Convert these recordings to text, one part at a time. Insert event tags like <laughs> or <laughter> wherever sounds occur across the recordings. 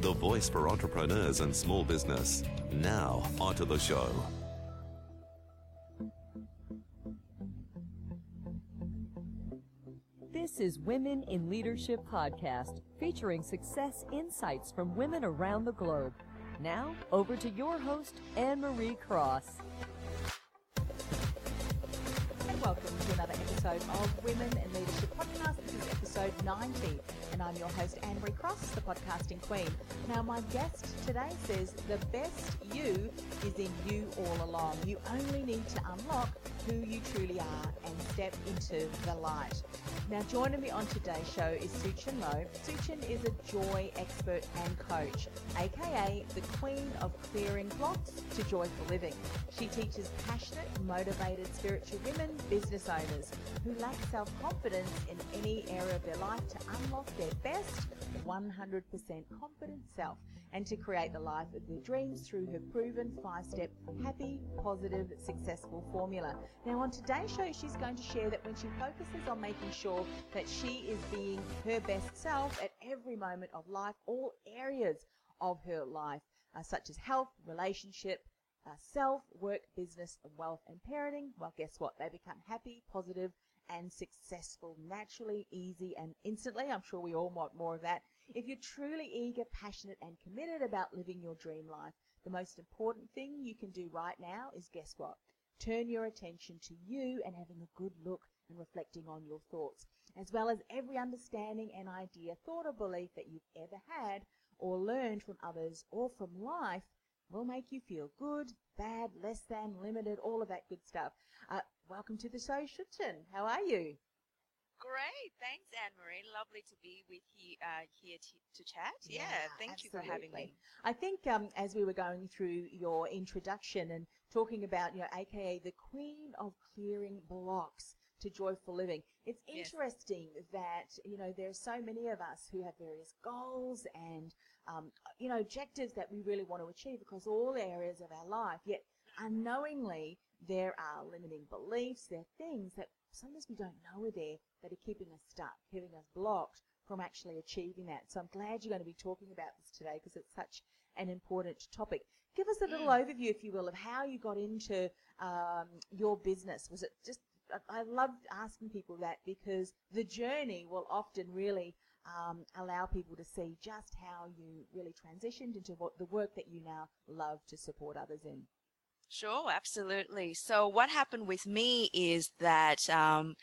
the voice for entrepreneurs and small business. Now, onto the show. This is Women in Leadership Podcast, featuring success insights from women around the globe. Now, over to your host, Anne Marie Cross. Welcome to another episode of Women in Leadership Podcast. Episode 90, and I'm your host, Anne Marie Cross, the podcasting queen. Now, my guest today says the best you is in you all along. You only need to unlock who you truly are and step into the light. Now, joining me on today's show is Suchin Loh. Suchin is a joy expert and coach, aka the queen of clearing blocks to joyful living. She teaches passionate, motivated spiritual women, business owners who lack self confidence in any area of their life to unlock their best 100% confident self and to create the life of their dreams through her proven five step happy, positive, successful formula. Now, on today's show, she's going to share that when she focuses on making sure that she is being her best self at every moment of life, all areas of her life, uh, such as health, relationship, uh, self, work, business, wealth, and parenting, well, guess what? They become happy, positive, and successful naturally, easy, and instantly. I'm sure we all want more of that. If you're truly eager, passionate, and committed about living your dream life, the most important thing you can do right now is guess what? Turn your attention to you and having a good look and reflecting on your thoughts, as well as every understanding and idea, thought, or belief that you've ever had or learned from others or from life will make you feel good, bad, less than, limited, all of that good stuff. Uh, welcome to the show, Suchin. How are you? Great. Thanks, Anne Marie. Lovely to be with you uh, here to, to chat. Yeah, thank you for having me. I think um, as we were going through your introduction and talking about, you know, AKA the queen of clearing blocks to joyful living, it's Yes. interesting that, you know, there are so many of us who have various goals and, um, you know, objectives that we really want to achieve across all areas of our life, yet unknowingly there are limiting beliefs, there are things that sometimes we don't know are there that are keeping us stuck, keeping us blocked from actually achieving that. So I'm glad you're going to be talking about this today because it's such an important topic. Give us a little overview, if you will, of how you got into um, your business. Was it just, I I love asking people that because the journey will often really um, allow people to see just how you really transitioned into what the work that you now love to support others in. Sure, absolutely. So what happened with me is that um,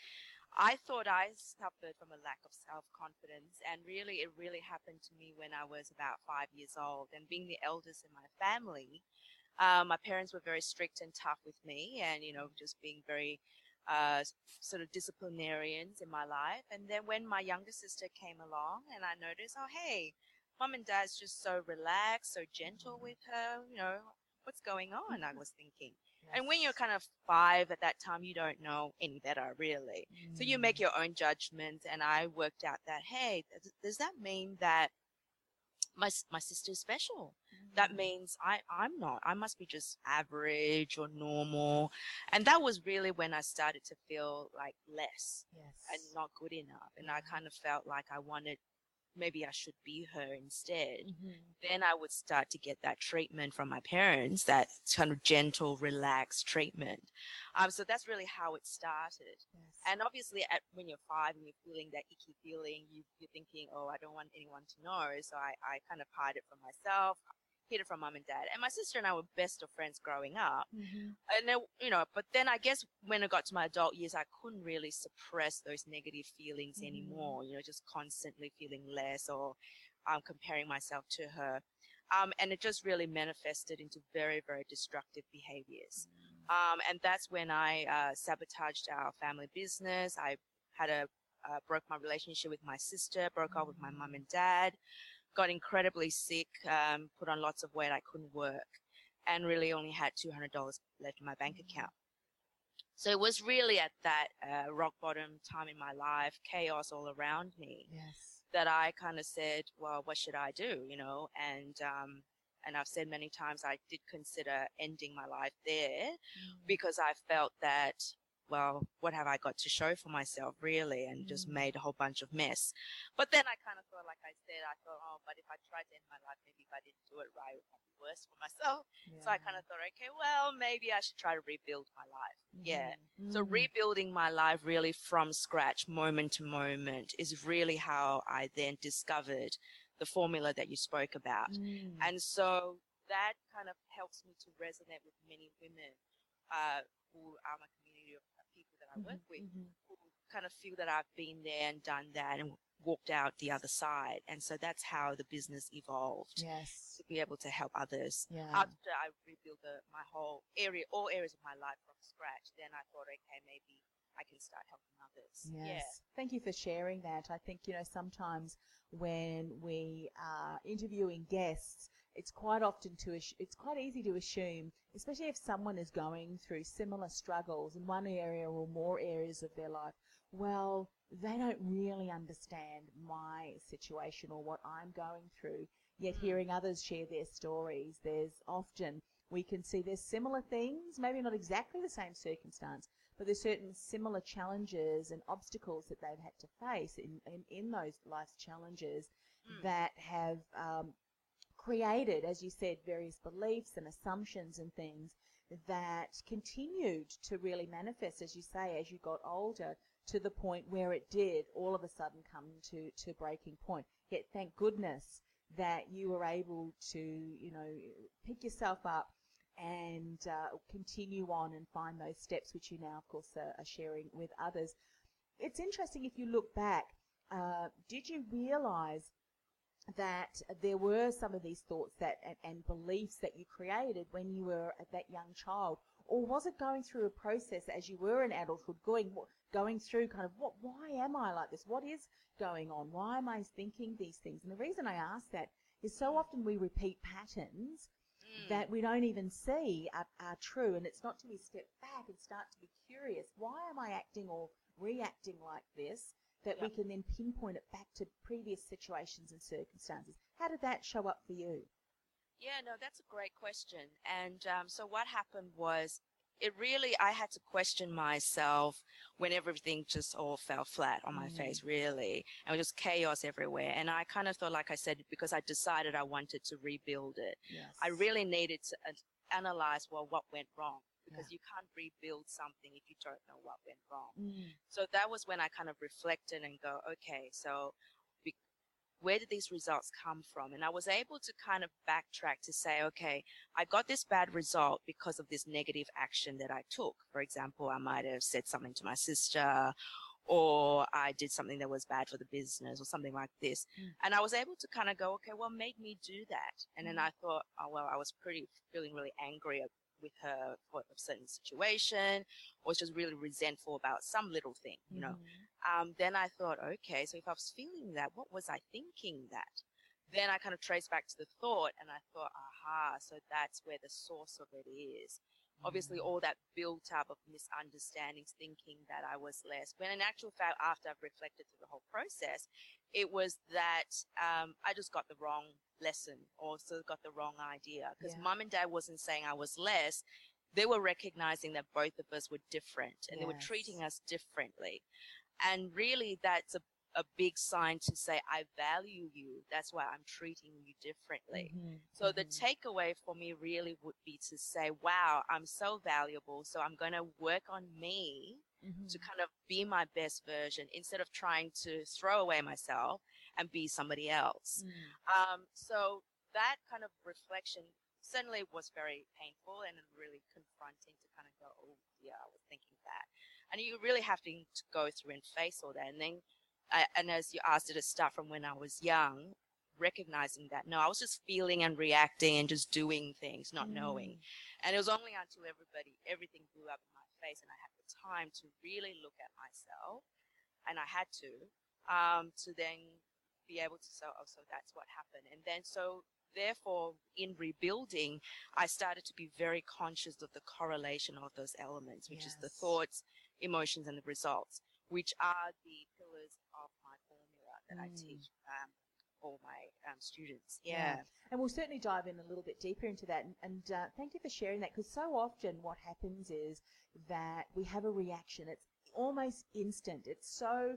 I thought I suffered from a lack of self-confidence, and really, it really happened to me when I was about five years old. And being the eldest in my family, um, my parents were very strict and tough with me, and you know, just being very uh, sort of disciplinarians in my life. And then when my younger sister came along, and I noticed, oh hey, mom and dad's just so relaxed, so gentle with her, you know, what's going on? I mm-hmm. was thinking. And when you're kind of five at that time, you don't know any better, really. So you make mm-hmm. your own judgments, and I worked out that hey, does, does that mean that my my sister's special? That mm-hmm. means I I'm not. I must be just average or normal, and that was really when I started to feel like less Yes. and not good enough, and I kind of felt like I wanted maybe I should be her instead Mhm. then I would start to get that treatment from my parents, that kind of gentle, relaxed treatment. Um, so that's really how it started. Yes. And obviously, at, when you're five and you're feeling that icky feeling, you, you're thinking, oh, I don't want anyone to know. So I, I kind of hide it from myself, hid it from mom and dad. And my sister and I were best of friends growing up. Mhm. And then, you know, but then I guess when I got to my adult years, I couldn't really suppress those negative feelings anymore, you know, just constantly feeling less or um, comparing myself to her. Um, and it just really manifested into very, very destructive behaviors. Um, and that's when I uh, sabotaged our family business. I had a uh, broke my relationship with my sister, broke up with my mum and dad, got incredibly sick, um, put on lots of weight. I couldn't work, and really only had two hundred dollars left in my bank Mm-hmm. account. So it was really at that uh, rock bottom time in my life, chaos all around me, Yes. that I kind of said, "Well, what should I do?" You know, and um, and I've said many times I did consider ending my life there Mm. because I felt that, well, what have I got to show for myself, really, and just Mm. made a whole bunch of mess. But then I kind of thought, like I said, I thought, oh, but if I tried to end my life, maybe if I didn't do it right, it would be worse for myself. So I kind of thought, okay, well, maybe I should try to rebuild my life. Yeah. So Mm. rebuilding my life really from scratch, moment to moment, is really how I then discovered the formula that you spoke about. Mm. And so that kind of helps me to resonate with many women uh, who are my community of of people that I work with, Mhm. who kind of feel that I've been there and done that and walked out the other side. And so that's how the business evolved Yes. to be able to help others. Yeah. After I rebuilt the, my whole area, all areas of my life from scratch, then I thought, okay, maybe I can start helping others. Yes. Thank you for sharing that. I think, you know, sometimes when we are interviewing guests, it's quite often to, it's quite easy to assume, especially if someone is going through similar struggles in one area or more areas of their life, well, they don't really understand my situation or what I'm going through. Yet hearing others share their stories, there's often, we can see there's similar things, maybe not exactly the same circumstance, but there's certain similar challenges and obstacles that they've had to face in, in, in those life challenges that have um, created, as you said, various beliefs and assumptions and things that continued to really manifest, as you say, as you got older, to the point where it did all of a sudden come to, to breaking point. Yet thank goodness that you were able to, you know, pick yourself up and uh, continue on and find those steps, which you now, of course, are, are sharing with others. It's interesting if you look back. Uh, did you realize that there were some of these thoughts that and, and beliefs that you created when you were that young child, or was it going through a process as you were in adulthood, going going through kind of what why am I like this? What is going on? Why am I thinking these things? And the reason I ask that is so often we repeat patterns Mm. that we don't even see are, are true. And it's not till we step back and start to be curious, why am I acting or reacting like this, that we can then pinpoint it back to previous situations and circumstances. How did that show up for you? Yeah, no, that's a great question. And um, so what happened was, it really I had to question myself when everything just all fell flat on my Mm. face, really, and it was just chaos everywhere. And I kind of thought, like I said, because I decided I wanted to rebuild it, Yes. I really needed to analyze well what went wrong because you can't rebuild something if you don't know what went wrong. Mm. So that was when I kind of reflected and go, okay, so where did these results come from? And I was able to kind of backtrack to say, okay, I got this bad result because of this negative action that I took. For example, I might have said something to my sister or I did something that was bad for the business or something like this. Mm. And I was able to kind of go, okay, what made me do that? And then I thought, oh, well, I was pretty feeling really angry with her for a certain situation or was just really resentful about some little thing, you know. Mhm. Um, then I thought, okay, so if I was feeling that, what was I thinking that? Then I kind of traced back to the thought and I thought, aha, so that's where the source of it is. Obviously, all that built up of misunderstandings, thinking that I was less. When in actual fact, after I've reflected through the whole process, it was that um, I just got the wrong lesson or still got the wrong idea because Yeah. mum and dad wasn't saying I was less. They were recognizing that both of us were different and they were treating us differently. And really, that's a, a big sign to say, I value you. That's why I'm treating you differently. Mhm. So the Mhm. takeaway for me really would be to say, wow, I'm so valuable. So I'm going to work on me Mhm. to kind of be my best version instead of trying to throw away myself and be somebody else. Mm. Um, so that kind of reflection certainly was very painful and really confronting to kind of go, oh, yeah, I was thinking that. And you really have to, go through and face all that. And then, I, and as you asked, did it start from when I was young? Recognizing that no, I was just feeling and reacting and just doing things, not knowing. And it was only until everybody, everything blew up in my face and I had the time to really look at myself and I had to, um, to then be able to say, oh, so that's what happened. And then so therefore in rebuilding, I started to be very conscious of the correlation of those elements, which is the thoughts, emotions, and the results, which are the pillars of my formula that I Mm. teach um, all my um, students. Yeah. And we'll certainly dive in a little bit deeper into that. And, and uh, thank you for sharing that because so often what happens is that we have a reaction. It's almost instant. It's so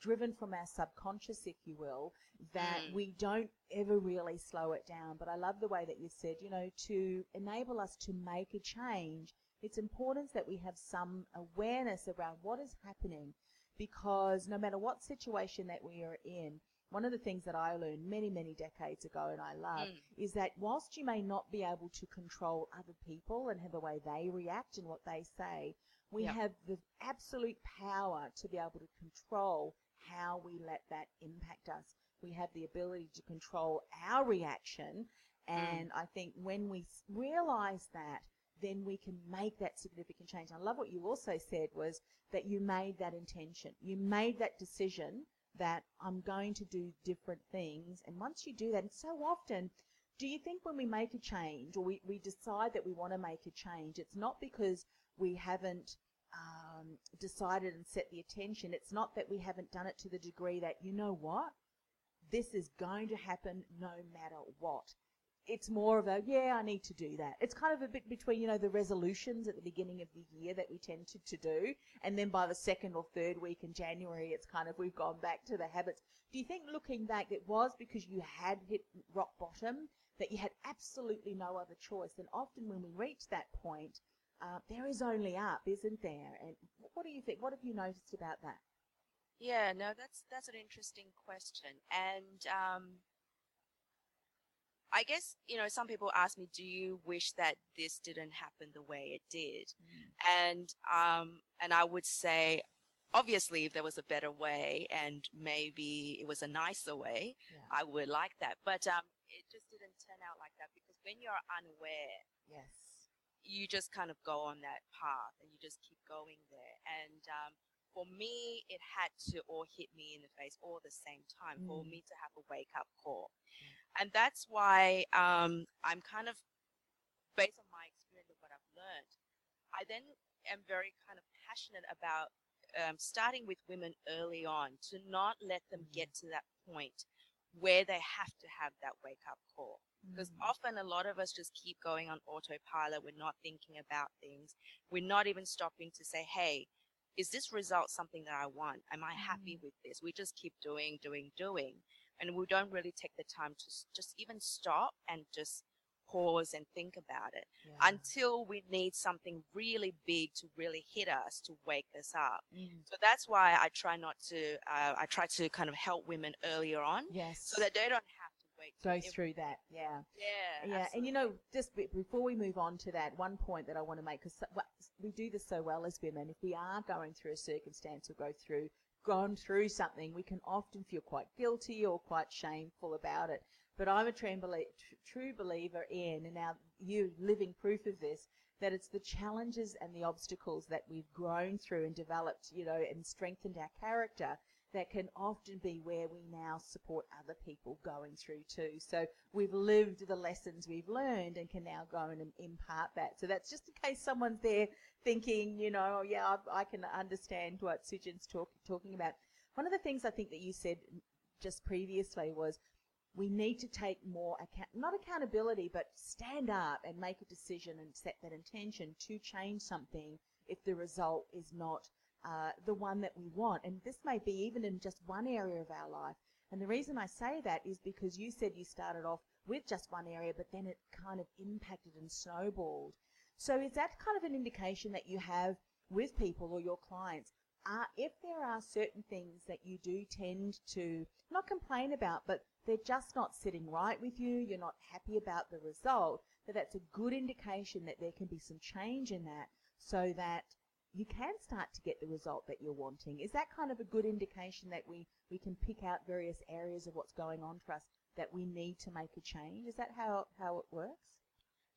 driven from our subconscious, if you will, that Mm. we don't ever really slow it down. But I love the way that you said, you know, to enable us to make a change, it's important that we have some awareness around what is happening because no matter what situation that we are in, one of the things that I learned many, many decades ago and I love Mm. is that whilst you may not be able to control other people and have the way they react and what they say, we Yep. have the absolute power to be able to control how we let that impact us. We have the ability to control our reaction. Mm. And I think when we realize that, then we can make that significant change. I love what you also said was that you made that intention. You made that decision that I'm going to do different things. And once you do that, and so often, do you think when we make a change or we, we decide that we want to make a change, it's not because we haven't um, decided and set the attention. It's not that we haven't done it to the degree that, you know what? This is going to happen no matter what. It's more of a, yeah, I need to do that. It's kind of a bit between, you know, the resolutions at the beginning of the year that we tend to, to do. And then by the second or third week in January, it's kind of, we've gone back to the habits. Do you think looking back, it was because you had hit rock bottom, that you had absolutely no other choice? And often when we reach that point, uh, there is only up, isn't there? And what do you think? What have you noticed about that? Yeah, no, that's that's an interesting question, and um, I guess you know some people ask me, "Do you wish that this didn't happen the way it did?" And um, and I would say, obviously, if there was a better way, and maybe it was a nicer way, Yeah. I would like that. But um, it just didn't turn out like that because when you're unaware, Yes. You just kind of go on that path and you just keep going there. And um, for me, it had to all hit me in the face all at the same time for Mm. me to have a wake up call. And that's why um, I'm kind of, based on my experience of what I've learned, I then am very kind of passionate about um, starting with women early on to not let them get to that point where they have to have that wake up call because Mm. often a lot of us just keep going on autopilot. We're not thinking about things. We're not even stopping to say, hey, is this result something that I want? Am I happy with this? We just keep doing, doing, doing. And we don't really take the time to just even stop and just pause and think about it Yeah. until we need something really big to really hit us to wake us up. Mm. So that's why I try not to, uh, I try to kind of help women earlier on Yes. so that they don't have to wait. go through that. Yeah. Yeah. Yeah, and you know, just before we move on to that, one point that I want to make, because we do this so well as women, if we are going through a circumstance or go through, gone through something, we can often feel quite guilty or quite shameful about it. But I'm a true, belie- tr- true believer in, and now you living proof of this, that it's the challenges and the obstacles that we've grown through and developed, you know, and strengthened our character that can often be where we now support other people going through too. So we've lived the lessons we've learned and can now go and impart that. So that's just in case someone's there thinking, you know, oh, yeah, I, I can understand what Suchin's talk, talking about. One of the things I think that you said just previously was we need to take more account, not accountability, but stand up and make a decision and set that intention to change something if the result is not uh, the one that we want. And this may be even in just one area of our life. And the reason I say that is because you said you started off with just one area, but then it kind of impacted and snowballed. So is that kind of an indication that you have with people or your clients? Uh, if there are certain things that you do tend to not complain about, but they're just not sitting right with you, you're not happy about the result, that that's a good indication that there can be some change in that so that you can start to get the result that you're wanting. Is that kind of a good indication that we, we can pick out various areas of what's going on for us that we need to make a change? Is that how, how it works?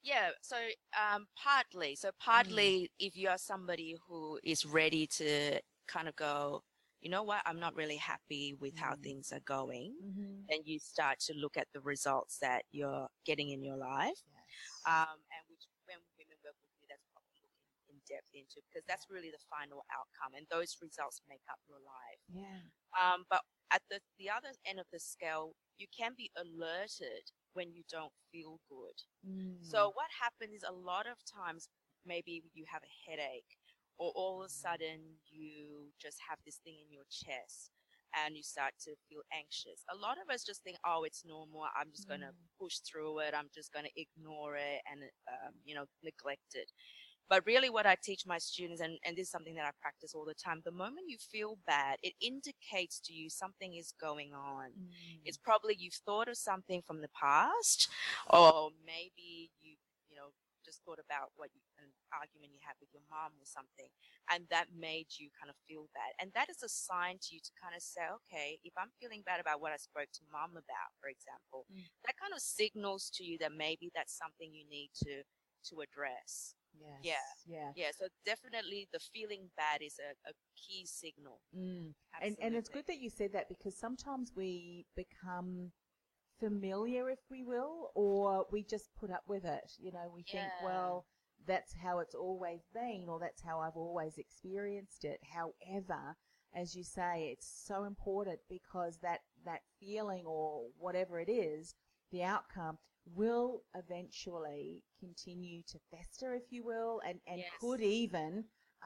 Yeah, so um, partly. So partly, if you are somebody who is ready to kind of go, you know what, I'm not really happy with how Mm. things are going, Mm-hmm. then you start to look at the results that you're getting in your life. Yes. Um, and which when women work with me, that's what we look in, in depth into because that's really the final outcome, and those results make up your life. yeah. Um, but at the the other end of the scale, you can be alerted when you don't feel good. Mm. So what happens is a lot of times maybe you have a headache or all of a sudden you just have this thing in your chest and you start to feel anxious. A lot of us just think, oh, it's normal. I'm just going to push through it. I'm just going to ignore it and, um, you know, neglect it. But really what I teach my students, and, and this is something that I practice all the time, the moment you feel bad, it indicates to you something is going on. Mm. It's probably you've thought of something from the past, or maybe you, you know, just thought about what you, an argument you had with your mom or something, and that made you kind of feel bad. And that is a sign to you to kind of say, okay, if I'm feeling bad about what I spoke to mom about, for example, Mm. that kind of signals to you that maybe that's something you need to to address. Yes. Yeah. Yeah. Yeah, so definitely the feeling bad is a, a key signal. Mm. And and it's good that you said that because sometimes we become familiar, if we will, or we just put up with it. You know, we think, well, that's how it's always been, or that's how I've always experienced it. However, as you say, it's so important because that that feeling or whatever it is, the outcome will eventually continue to fester, if you will, and and Yes. could even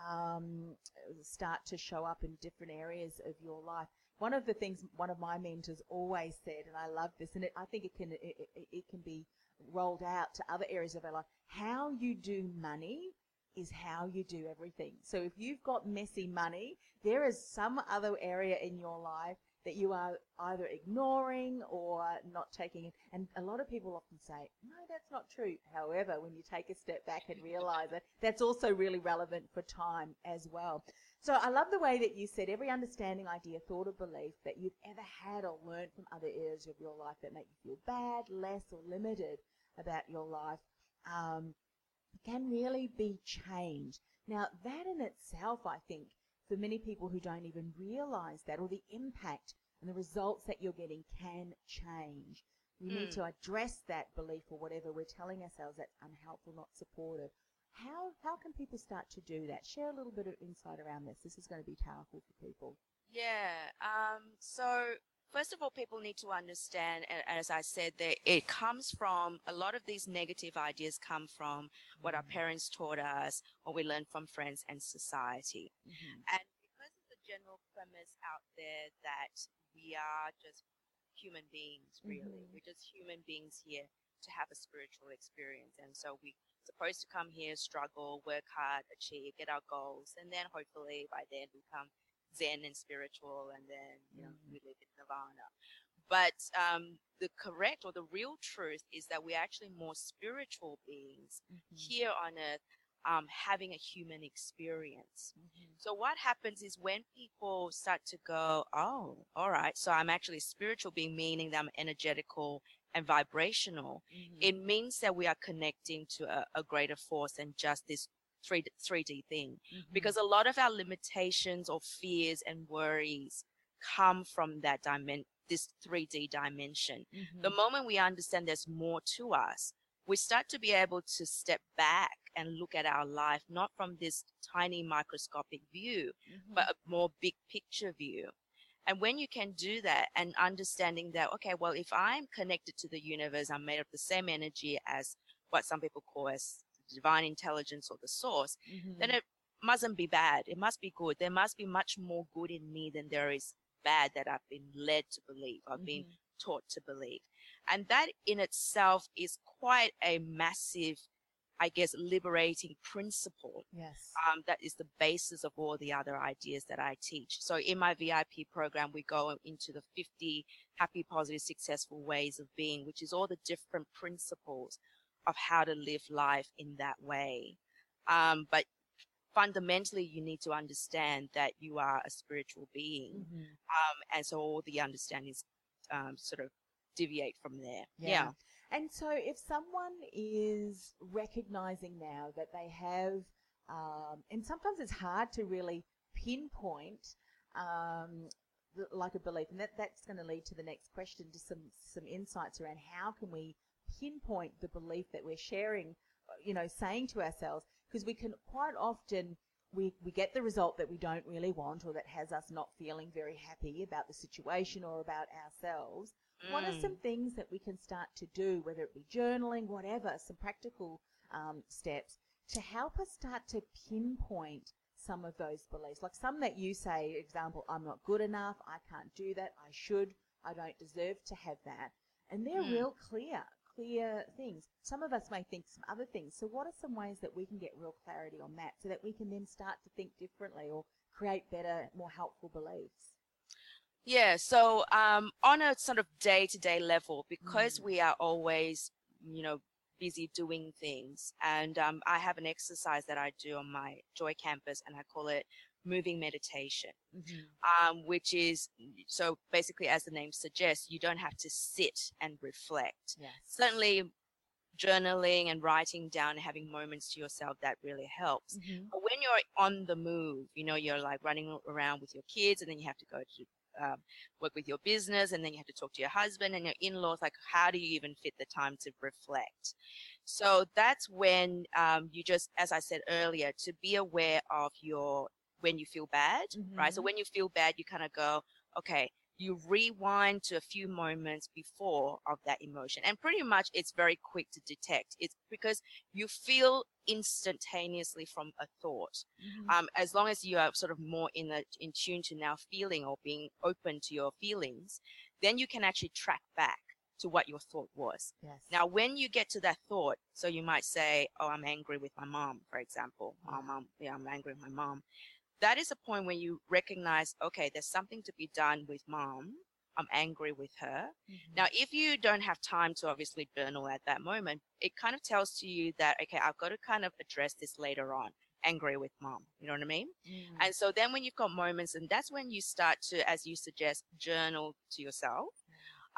um, start to show up in different areas of your life. One of the things one of my mentors always said, and I love this, and it, I think it can it, it, it can be rolled out to other areas of our life. How you do money is how you do everything. So if you've got messy money, there is some other area in your life that you are either ignoring or not taking it. And a lot of people often say, no, that's not true. However, when you take a step back and realize that, that's also really relevant for time as well. So I love the way that you said every understanding, idea, thought, or belief that you've ever had or learned from other areas of your life that make you feel bad, less, or limited about your life um, can really be changed. Now, that in itself, I think, for many people who don't even realize that or the impact and the results that you're getting can change. We need Mm. to address that belief or whatever we're telling ourselves that's unhelpful, not supportive. How, how can people start to do that? Share a little bit of insight around this. This is going to be powerful for people. Yeah. Um, so first of all, people need to understand, as I said, that it comes from a lot of these negative ideas come from what our parents taught us, what we learned from friends and society. And of the general premise out there that we are just human beings, really, Mhm. we're just human beings here to have a spiritual experience, and so we're supposed to come here, struggle, work hard, achieve, get our goals, and then hopefully by then become zen and spiritual, and then you know we live in nirvana. But um, the correct or the real truth is that we're actually more spiritual beings here on earth, um, having a human experience. Mm-hmm. So what happens is when people start to go, oh, all right, so I'm actually a spiritual being, meaning that I'm energetical and vibrational. Mm-hmm. It means that we are connecting to a, a greater force than just this 3D, 3D thing. Mm-hmm. Because a lot of our limitations or fears and worries come from that dimension, this 3D dimension. The moment we understand there's more to us, we start to be able to step back and look at our life not from this tiny microscopic view, but mm-hmm. a more big picture view. And when you can do that and understanding that, okay, well, if I'm connected to the universe, I'm made of the same energy as what some people call as divine intelligence or the source, then mm-hmm. it mustn't be bad. It must be good. There must be much more good in me than there is bad that I've been led to believe. I've been mm-hmm. taught to believe. And that in itself is quite a massive, I guess, liberating principle. Yes. Um, that is the basis of all the other ideas that I teach. So in my VIP program, we go into the 50 happy, positive, successful ways of being, which is all the different principles of how to live life in that way. Um, but fundamentally, you need to understand that you are a spiritual being. Mm-hmm. Um, and so all the understandings um, sort of deviate from there. Yeah. And so, if someone is recognizing now that they have, um, and sometimes it's hard to really pinpoint um, like a belief, and that, that's going to lead to the next question, just some some insights around how can we pinpoint the belief that we're sharing, uh, you know, saying to ourselves, because we can quite often we, we get the result that we don't really want or that has us not feeling very happy about the situation or about ourselves. What are some things that we can start to do, whether it be journaling, whatever, some practical um, steps to help us start to pinpoint some of those beliefs? Like some that you say, example, I'm not good enough, I can't do that, I should, I don't deserve to have that. And they're Mm. real clear, clear things. Some of us may think some other things. So what are some ways that we can get real clarity on that so that we can then start to think differently or create better, more helpful beliefs? Yeah, so um, on a sort of day to day level, because we are always, you know, busy doing things, and um, I have an exercise that I do on my Joy campus, and I call it moving meditation, um, which is so basically, as the name suggests, you don't have to sit and reflect. Yes. Certainly, journaling and writing down and having moments to yourself that really helps. Mhm. But when you're on the move, you know, you're like running around with your kids and then you have to go to um, work with your business and then you have to talk to your husband and your in-laws. Like, how do you even fit the time to reflect? So that's when um, you just, as I said earlier, to be aware of your, when you feel bad, right? So Mhm. when you feel bad, you kind of go, okay, you rewind to a few moments before of that emotion. And pretty much it's very quick to detect. It's because you feel instantaneously from a thought. Mhm. Um, as long as you are sort of more in the in tune to now feeling or being open to your feelings, then you can actually track back to what your thought was. Yes. Now, when you get to that thought, so you might say, "Oh, I'm angry with my mom," for example. Yeah. Oh, mom, yeah, I'm angry with my mom. That is a point where you recognize, okay, there's something to be done with mom. I'm angry with her. Mhm. Now, if you don't have time to obviously journal at that moment, it kind of tells to you that, okay, I've got to kind of address this later on. Angry with mom. You know what I mean? Mm. And so then when you've got moments, and that's when you start to, as you suggest, journal to yourself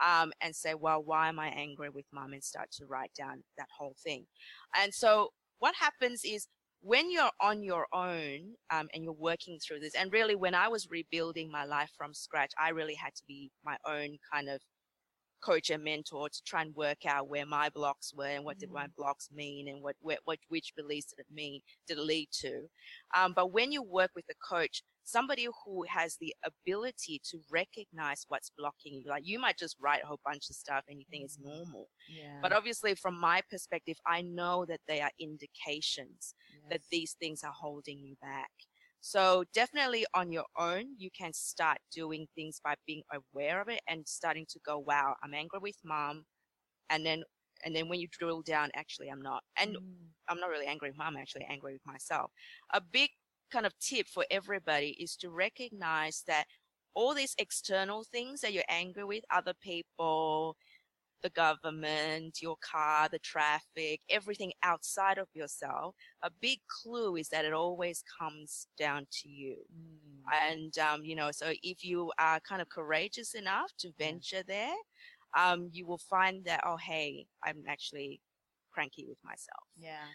um, and say, well, why am I angry with mom? And start to write down that whole thing. And so what happens is when you're on your own um, and you're working through this, and really when I was rebuilding my life from scratch, I really had to be my own kind of coach and mentor to try and work out where my blocks were and what did my blocks mean and what, what, what which beliefs did it mean did it lead to um, but when you work with a coach somebody who has the ability to recognize what's blocking you like you might just write a whole bunch of stuff and you think it's normal yeah. but obviously from my perspective i know that they are indications that these things are holding you back. So definitely on your own, you can start doing things by being aware of it and starting to go, wow, I'm angry with mom. And then, and then when you drill down, actually, I'm not. And Mm. I'm not really angry with mom, I'm actually angry with myself. A big kind of tip for everybody is to recognize that all these external things that you're angry with, other people, the government, your car, the traffic, everything outside of yourself, a big clue is that it always comes down to you. Mm. And, um, you know, so if you are kind of courageous enough to venture there, um, you will find that, oh, hey, I'm actually cranky with myself. Yeah.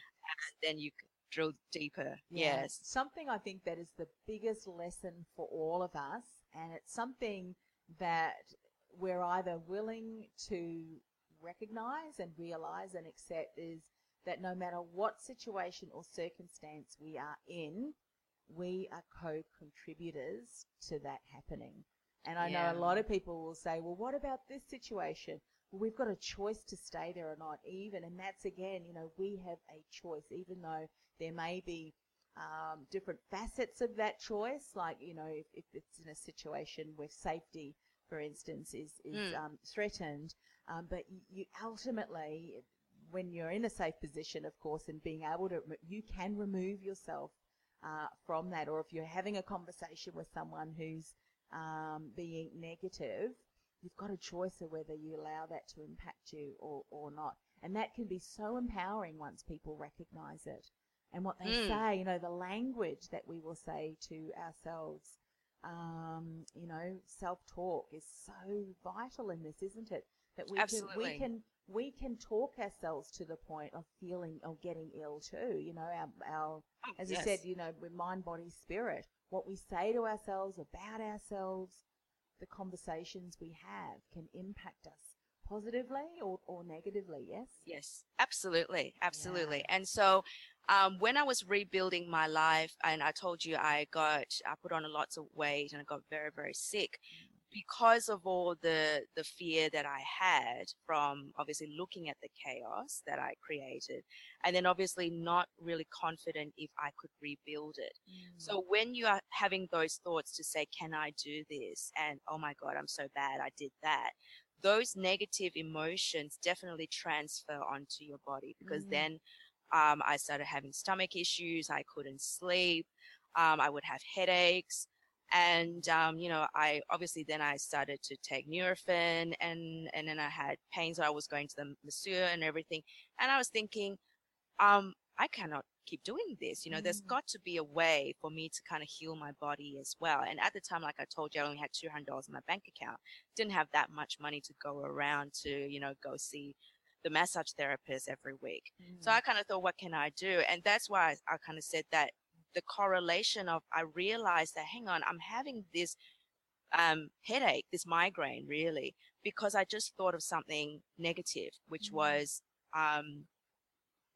Then you drill deeper. Yeah, Yes. Something I think that is the biggest lesson for all of us, and it's something that we're either willing to recognize and realize and accept is that no matter what situation or circumstance we are in, we are co-contributors to that happening. And I Yeah. know a lot of people will say, well, what about this situation? Well, we've got a choice to stay there or not even. And that's again, you know, we have a choice, even though there may be um, different facets of that choice. Like, you know, if, if it's in a situation where safety, for instance, is, is Mm. um, threatened. Um, but you, ultimately, when you're in a safe position, of course, and being able to, you can remove yourself uh, from that. Or if you're having a conversation with someone who's um, being negative, you've got a choice of whether you allow that to impact you or, or not. And that can be so empowering once people recognize it. And what they Mm. say, you know, the language that we will say to ourselves, um, you know, self-talk is so vital in this, isn't it? That we can, we can, we can talk ourselves to the point of feeling or getting ill too. You know, our, our Oh, as yes. said, you know, with mind, body, spirit. what we say to ourselves about ourselves, the conversations we have can impact us positively or, or negatively, yes? Yes, absolutely, absolutely. And so, um, when I was rebuilding my life, and I told you I got, I put on a lots of weight and I got very, very sick because of all the the fear that I had from obviously looking at the chaos that I created, and then obviously not really confident if I could rebuild it. So when you are having those thoughts to say, "Can I do this?" and "Oh my God, I'm so bad, I did that," those negative emotions definitely transfer onto your body because Mm. then um, I started having stomach issues. I couldn't sleep. Um, I would have headaches. And, um, you know, I obviously then I started to take Nurofen and, and then I had pains. So I was going to the masseur and everything. And I was thinking, um, I cannot keep doing this. You know, there's got to be a way for me to kind of heal my body as well. And at the time, like I told you, I only had $200 in my bank account. Didn't have that much money to go around to, you know, go see the massage therapist every week. So I kind of thought, what can I do? And that's why I, I kind of said that the correlation of I realized that, hang on, I'm having this um, headache, this migraine, really, because I just thought of something negative, which Mm. was, um,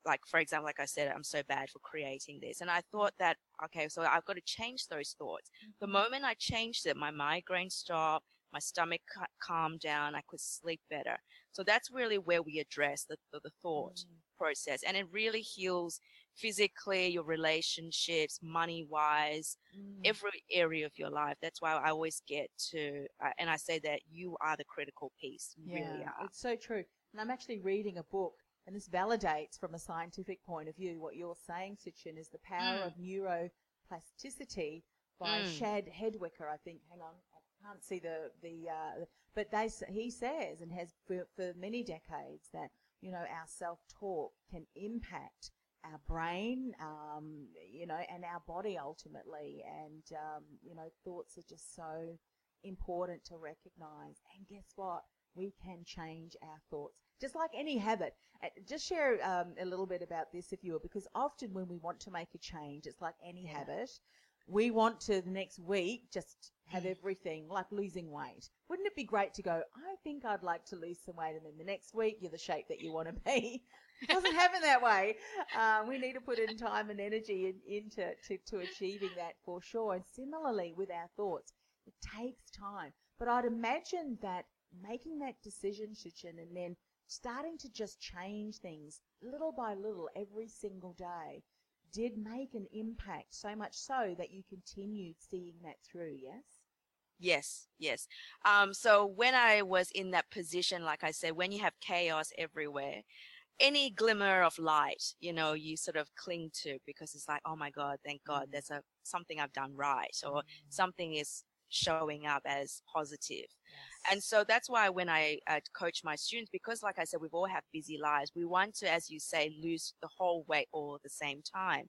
like, for example, like I said, I'm so bad for creating this. And I thought that, okay, so I've got to change those thoughts. The moment I changed it, my migraine stopped, my stomach calmed down, I could sleep better. So that's really where we address the, the, the thought Mm. process. And it really heals physically, your relationships, money wise, Mm. every area of your life. That's why I always get to, uh, and I say that you are the critical piece. You really Yeah, are. it's so true. And I'm actually reading a book, and this validates from a scientific point of view what you're saying, Suchin, is the power Mm. of neuroplasticity by Mm. Shad Helmstetter, I think. Hang on, can't see the the, uh, but they he says and has for, for many decades that you know our self talk can impact our brain, um, you know, and our body ultimately. And um, you know, thoughts are just so important to recognize. And guess what? We can change our thoughts, just like any habit. Uh, Just share um, a little bit about this, if you will, because often when we want to make a change, it's like any Yeah. habit. We want to the next week just have Mm. everything like losing weight. Wouldn't it be great to go, I think I'd like to lose some weight, and then the next week you're the shape that you want to be? It doesn't happen that way. Um, we need to put in time and energy in, into to, to achieving that for sure. And similarly with our thoughts, it takes time. But I'd imagine that making that decision, Suchin, and then starting to just change things little by little every single day did make an impact so much so that you continued seeing that through, yes? Yes, yes. Um, so when I was in that position, like I said, when you have chaos everywhere, any glimmer of light, you know, you sort of cling to because it's like, oh my God, thank God, Mm. there's a something I've done right, or something is showing up as positive. And so that's why when I uh, coach my students, because like I said, we've all have busy lives. We want to, as you say, lose the whole weight all at the same time.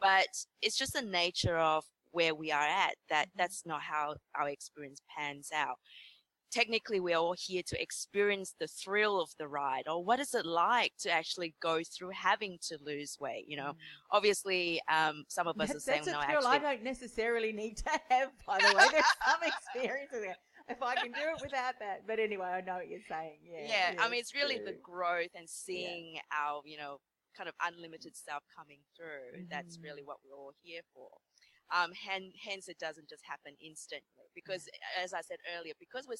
But it's just the nature of where we are at that Mhm. that's not how our experience pans out. Technically, we're all here to experience the thrill of the ride, or what is it like to actually go through having to lose weight? You know, obviously, um, some of us That- are saying, that's a no, thrill I don't necessarily need to <laughs> have, by the way. There's some experience in there. If I can do it without that. But anyway, I know what you're saying. Yeah. yeah, I mean, it's really the growth and seeing our, you know, kind of unlimited self coming through. That's Mhm. really what we're all here for. Um, hen- hence, it doesn't just happen instantly because, as I said earlier, because we're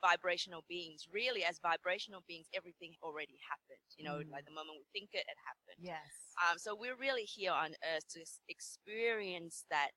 vibrational beings, really, as vibrational beings, everything already happened. You know, Mm. like the moment we think it, it happened. Yes. Um, so we're really here on Earth to experience that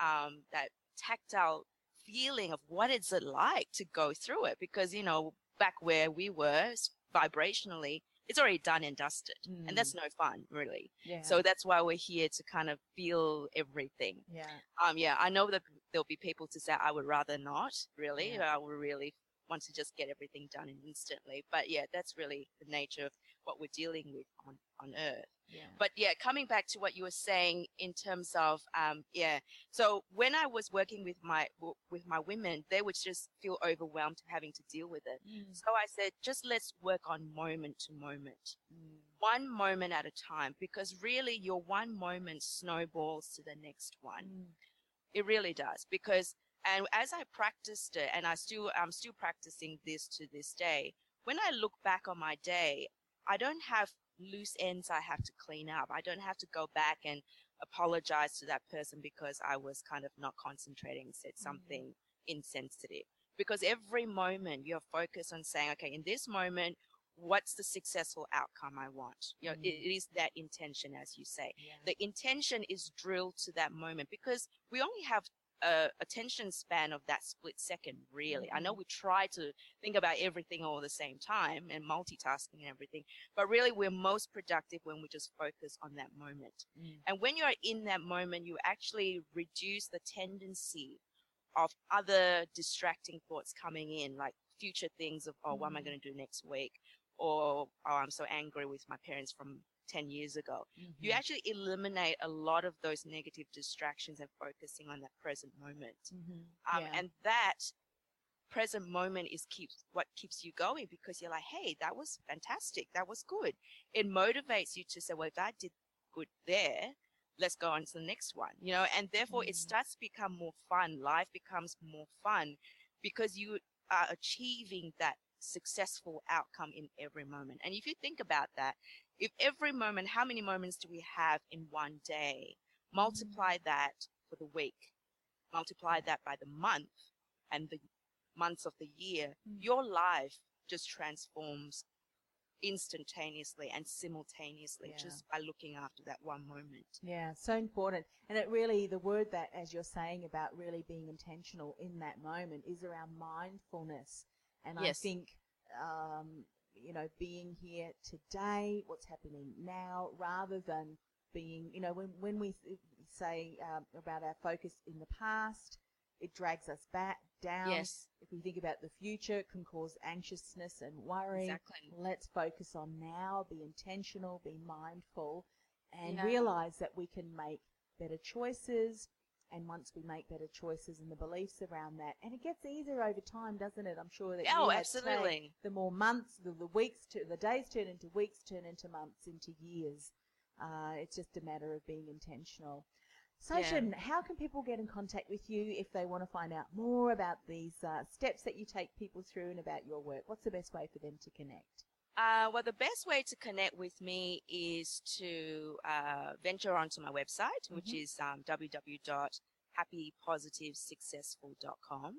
um, that tactile feeling of what is it like to go through it. Because you know, back where we were vibrationally, it's already done and dusted, and that's no fun, really. yeah. So that's why we're here to kind of feel everything. yeah. Um, yeah, I know that there'll be people to say I would rather not. Really, Yeah. I would really want to just get everything done instantly. But yeah, that's really the nature of what we're dealing with on on Earth. Yeah. But yeah, coming back to what you were saying in terms of um, yeah. So when I was working with my w- with my women, they would just feel overwhelmed having to deal with it. Mm, So I said, just let's work on moment to moment, mm, one moment at a time, because really your one moment snowballs to the next one. mm. It really does because and as I practiced it and I still I'm still practicing this to this day, when I look back on my day, I don't have loose ends I have to clean up. I don't have to go back and apologize to that person because I was kind of not concentrating, said mm-hmm. something mm-hmm. insensitive. Because every moment you're focused on saying, okay, in this moment, what's the successful outcome I want? You know, mm. it, it is that intention, as you say. Yeah. The intention is drilled to that moment because we only have a attention span of that split second, really. I know mm-hmm. we try to think about everything all at the same time and multitasking and everything, but really we're most productive when we just focus on that moment. Mm. And when you're in that moment, you actually reduce the tendency of other distracting thoughts coming in, like future things of, oh, mm. what am I mm-hmm. going to do next week? or oh, I'm so angry with my parents from 10 years ago. Mm-hmm. You actually eliminate a lot of those negative distractions and focusing on that present moment. Mm-hmm. Um, yeah. And that present moment is keeps what keeps you going because you're like, hey, that was fantastic. That was good. It motivates you to say, well, if I did good there, let's go on to the next one, you know, and therefore mm-hmm. it starts to become more fun. Life becomes more fun because you are achieving that successful outcome in every moment. And if you think about that, if every moment, how many moments do we have in one day? Multiply mm-hmm. that for the week, multiply that by the month and the months of the year, mm. your life just transforms instantaneously and simultaneously yeah. just by looking after that one moment. Yeah, so important. And it really, the word that, as you're saying about really being intentional in that moment is around mindfulness. And yes. I think, um, you know, being here today, what's happening now, rather than being, you know, when, when we say um, about our focus in the past, it drags us back down. Yes. If we think about the future, it can cause anxiousness and worry. Exactly. Let's focus on now, be intentional, be mindful, and yeah. realize that we can make better choices, and once we make better choices and the beliefs around that, and it gets easier over time, doesn't it? I'm sure that oh, absolutely. the more months, the, the weeks, to, the days turn into weeks, turn into months, into years. Uh, it's just a matter of being intentional. Suchin, yeah. how can people get in contact with you if they want to find out more about these uh, steps that you take people through and about your work? What's the best way for them to connect? Uh, well, the best way to connect with me is to uh, venture onto my website, mm-hmm. which is um, www.happypositivesuccessful.com.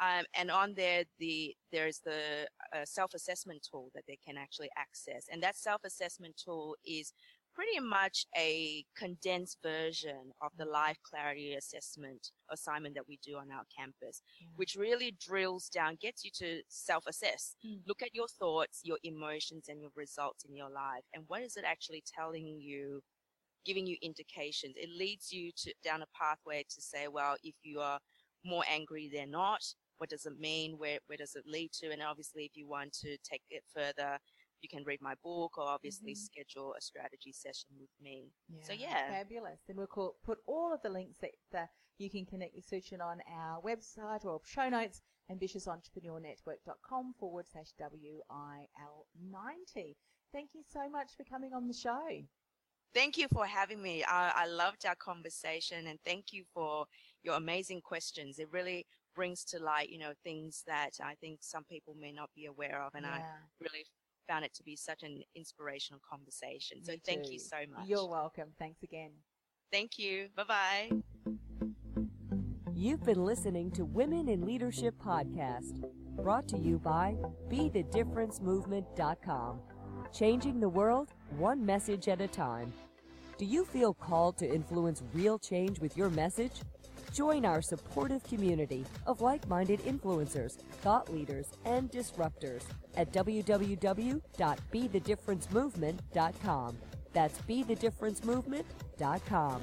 Um, and on there, the there's the uh, self-assessment tool that they can actually access, and that self-assessment tool is pretty much a condensed version of the life clarity assessment assignment that we do on our campus, yeah. which really drills down, gets you to self assess, mm. look at your thoughts, your emotions, and your results in your life. And what is it actually telling you? Giving you indications. It leads you to down a pathway to say, well, if you are more angry than not, what does it mean? Where where does it lead to? And obviously, if you want to take it further, you can read my book or obviously mm-hmm. schedule a strategy session with me. Yeah, so yeah, fabulous. Then we'll call, put all of the links that uh, you can connect with Suchin on our website or show notes, ambitiousentrepreneurnetwork.com forward slash WIL90. Thank you so much for coming on the show. Thank you for having me. I, I loved our conversation and thank you for your amazing questions. It really brings to light, you know, things that I think some people may not be aware of. And yeah. I really found it to be such an inspirational conversation. So thank you so much. You're welcome. Thanks again. Thank you. Bye bye. You've been listening to Women in Leadership Podcast, brought to you by BeTheDifferenceMovement.com. Changing the world, one message at a time. Do you feel called to influence real change with your message? Join our supportive community of like minded influencers, thought leaders, and disruptors at www.bethedifferencemovement.com. That's bethedifferencemovement.com.